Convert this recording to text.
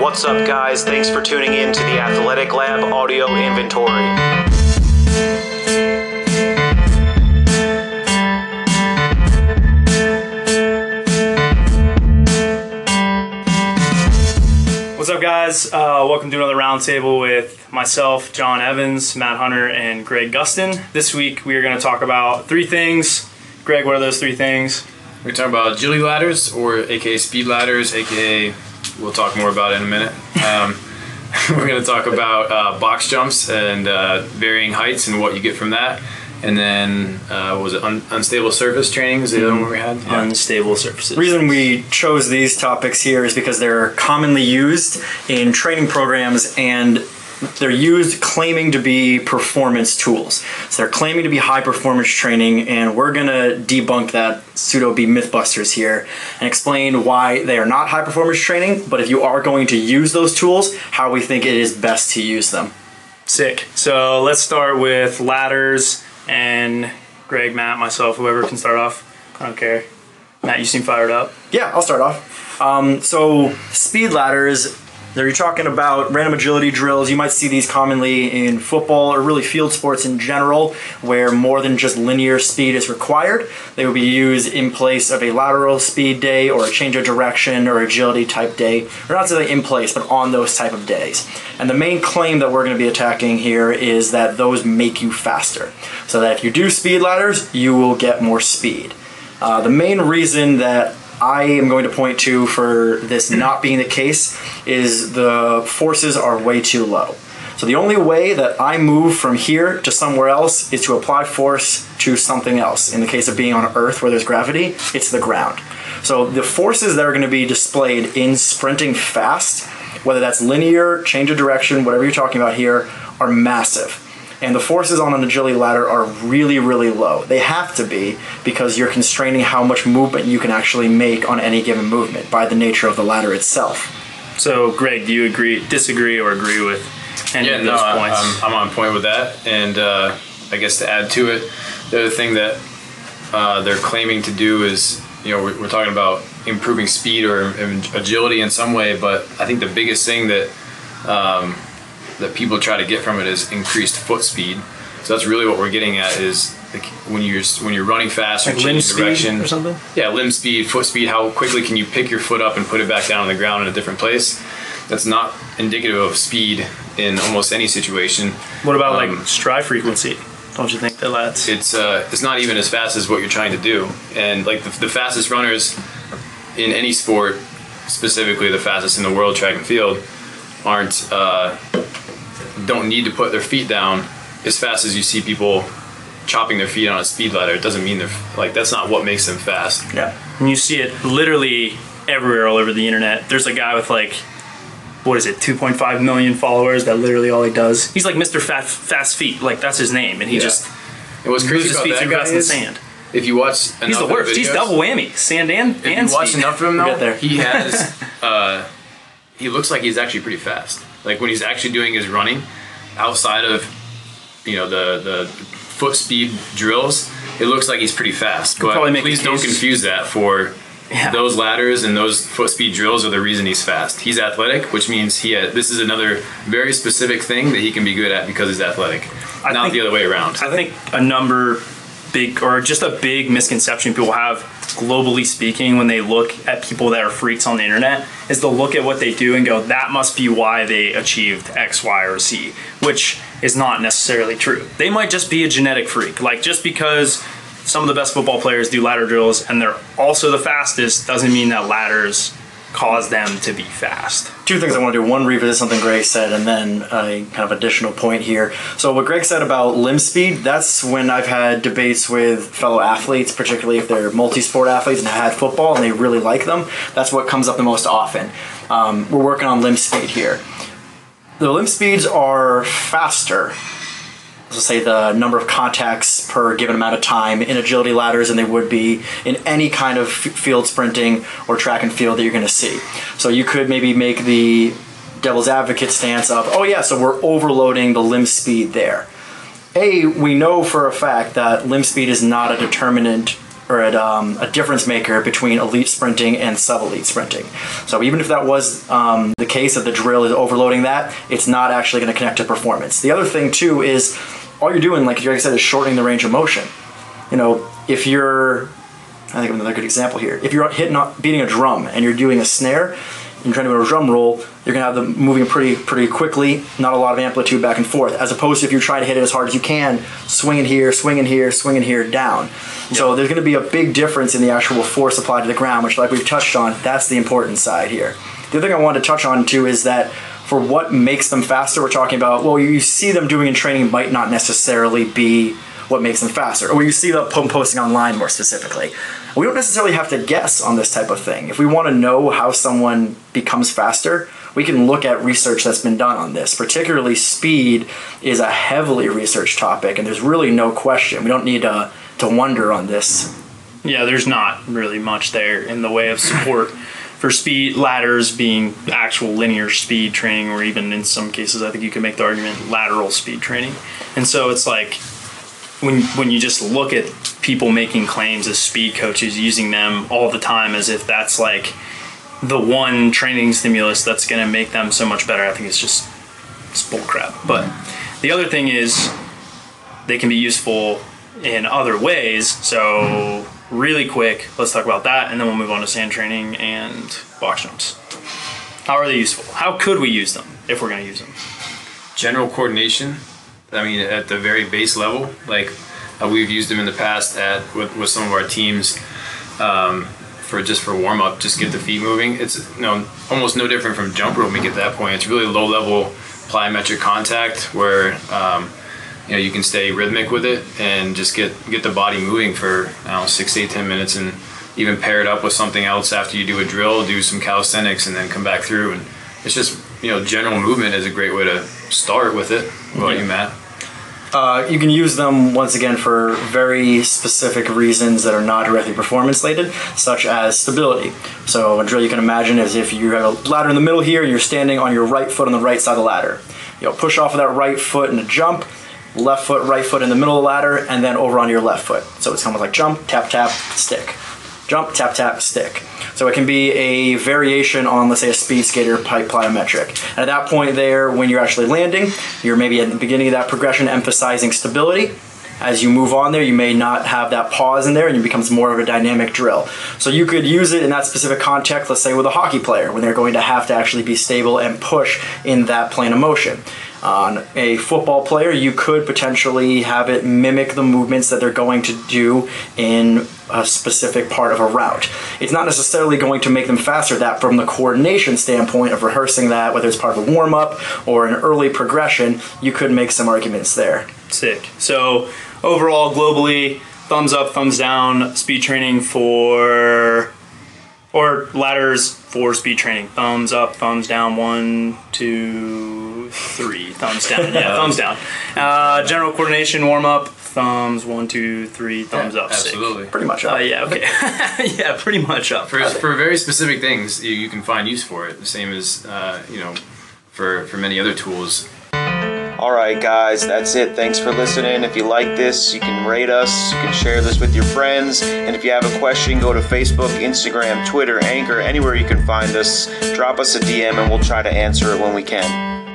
What's up, guys? Thanks for tuning in to the Athletic Lab audio inventory. What's up, guys? Uh, welcome to another roundtable with myself, John Evans, Matt Hunter, and Greg Gustin. This week we are going to talk about three things. Greg, what are those three things? We're talking about agility ladders, or aka speed ladders, aka we'll talk more about in a minute. Um, we're going to talk about uh, box jumps and uh, varying heights and what you get from that. And then, uh, what was it un- unstable surface training? Is the other one we had? Yeah. Unstable surfaces. The reason we chose these topics here is because they're commonly used in training programs and they're used claiming to be performance tools. So they're claiming to be high performance training, and we're gonna debunk that pseudo be mythbusters here and explain why they are not high performance training, but if you are going to use those tools, how we think it is best to use them. Sick. So let's start with ladders and Greg, Matt, myself, whoever can start off. I don't care. Matt, you seem fired up. Yeah, I'll start off. Um, so, speed ladders, they're talking about random agility drills. You might see these commonly in football or really field sports in general, where more than just linear speed is required. They will be used in place of a lateral speed day or a change of direction or agility type day, or not necessarily in place, but on those type of days. And the main claim that we're going to be attacking here is that those make you faster. So that if you do speed ladders, you will get more speed. Uh, the main reason that I am going to point to for this not being the case is the forces are way too low. So the only way that I move from here to somewhere else is to apply force to something else. In the case of being on Earth where there's gravity, it's the ground. So the forces that are going to be displayed in sprinting fast, whether that's linear, change of direction, whatever you're talking about here, are massive and the forces on an agility ladder are really really low they have to be because you're constraining how much movement you can actually make on any given movement by the nature of the ladder itself So, Greg, do you agree, disagree, or agree with any Yeah, of no, those I- points? I'm, I'm on point with that. And uh, I guess to add to it, the other thing that uh, they're claiming to do is, you know, we're, we're talking about improving speed or agility in some way, but I think the biggest thing that um, that people try to get from it is increased foot speed. So that's really what we're getting at is like when you're when you're running fast or Like changing direction speed or something? yeah, limb speed, foot speed, how quickly can you pick your foot up and put it back down on the ground in a different place? That's not indicative of speed in almost any situation. What about Um, like stride frequency? Don't you think that that's It's uh, it's not even as fast as what you're trying to do. And like the, the fastest runners in any sport, specifically the fastest in the world, track and field, aren't uh, don't need to put their feet down as fast as you see people chopping their feet on a speed ladder. It doesn't mean they're like that's not what makes them fast. yeah And you see it literally everywhere all over the internet. There's a guy with like, what is it, 2.5 million followers that literally all he does. He's like Mr. Fat, Fast Feet, like that's his name, and he Yeah. just And what's moves crazy about feet that through guy is, sand. if you watch He's the worst. He's double whammy, sand and If and you watch speed. enough of him though, there. he has uh, he looks like he's actually pretty fast. Like when he's actually doing his running outside of you know the the foot speed drills, it looks like he's pretty fast. But make please don't confuse that for Yeah. those ladders and those foot speed drills are the reason he's fast. He's athletic, which means he ha this is another very specific thing that he can be good at because he's athletic, I not think- the other way around. I think a number big or just a big misconception people have globally speaking when they look at people that are freaks on the internet is they'll look at what they do and go that must be why they achieved x y or z which is not necessarily true. They might just be a genetic freak. Like just because some of the best football players do ladder drills and they're also the fastest doesn't mean that ladders cause them to be fast two things I want to do. One, revisit something Greg said, and then a kind of additional point here. So, what Greg said about limb speed, that's when I've had debates with fellow athletes, particularly if they're multi sport athletes and have had football and they really like them. That's what comes up the most often. Um, we're working on limb speed here. The limb speeds are faster. Let's say the number of contacts per given amount of time in agility ladders than they would be in any kind of field sprinting or track and field that you're going to see. So you could maybe make the devil's advocate stance of, oh yeah, so we're overloading the limb speed there. A, we know for a fact that limb speed is not a determinant or a, um, a difference maker between elite sprinting and sub elite sprinting. So even if that was um, the case that the drill is overloading that, it's not actually going to connect to performance. The other thing too is all you're doing, like I said, is shortening the range of motion. You know, if you're, I think of another good example here. If you're hitting, beating a drum and you're doing a snare, and trying to do a drum roll, you're gonna have them moving pretty pretty quickly, not a lot of amplitude back and forth. As opposed to if you're trying to hit it as hard as you can, swinging here, swinging here, swinging here, down. So there's gonna be a big difference in the actual force applied to the ground, which like we've touched on, that's the important side here. The other thing I wanted to touch on too is that for what makes them faster, we're talking about well, you see them doing in training might not necessarily be what makes them faster, or you see them posting online more specifically. We don't necessarily have to guess on this type of thing. If we want to know how someone becomes faster, we can look at research that's been done on this. Particularly, speed is a heavily researched topic, and there's really no question. We don't need to, to wonder on this. Yeah, there's not really much there in the way of support for speed ladders being actual linear speed training, or even in some cases, I think you can make the argument lateral speed training. And so it's like when when you just look at people making claims as speed coaches using them all the time as if that's like the one training stimulus that's going to make them so much better i think it's just it's bull crap but the other thing is they can be useful in other ways so really quick let's talk about that and then we'll move on to sand training and box jumps. How are they useful? How could we use them if we're going to use them? General coordination I mean, at the very base level, like uh, we've used them in the past at with, with some of our teams um, for just for warm up, just get the feet moving. It's you know almost no different from jump we get that point, it's really low level plyometric contact where um, you know you can stay rhythmic with it and just get get the body moving for I don't know six, eight, ten minutes, and even pair it up with something else after you do a drill, do some calisthenics, and then come back through. And it's just you know general movement is a great way to start with it. What about you, Matt? Uh, you can use them once again for very specific reasons that are not directly performance related, such as stability. So a drill you can imagine is if you have a ladder in the middle here and you're standing on your right foot on the right side of the ladder. You'll push off of that right foot and a jump, left foot, right foot in the middle of the ladder, and then over onto your left foot. So it's kind of like jump, tap, tap, stick. Jump, tap, tap, stick. So it can be a variation on, let's say, a speed skater pipe plyometric. At that point there, when you're actually landing, you're maybe at the beginning of that progression emphasizing stability. As you move on there, you may not have that pause in there and it becomes more of a dynamic drill. So you could use it in that specific context, let's say with a hockey player, when they're going to have to actually be stable and push in that plane of motion. On a football player, you could potentially have it mimic the movements that they're going to do in a specific part of a route. It's not necessarily going to make them faster. That, from the coordination standpoint of rehearsing that, whether it's part of a warm up or an early progression, you could make some arguments there. Sick. So, overall, globally, thumbs up, thumbs down, speed training for or ladders for speed training. Thumbs up, thumbs down. One, two, three. Thumbs down. Yeah, thumbs down. Uh, general coordination warm up. Thumbs one, two, three. Thumbs yeah, up. Absolutely. Pretty much up. Uh, yeah. Okay. yeah. Pretty much up. For, for very specific things, you, you can find use for it. The same as uh, you know, for for many other tools. All right, guys, that's it. Thanks for listening. If you like this, you can rate us, you can share this with your friends. And if you have a question, go to Facebook, Instagram, Twitter, Anchor, anywhere you can find us. Drop us a DM and we'll try to answer it when we can.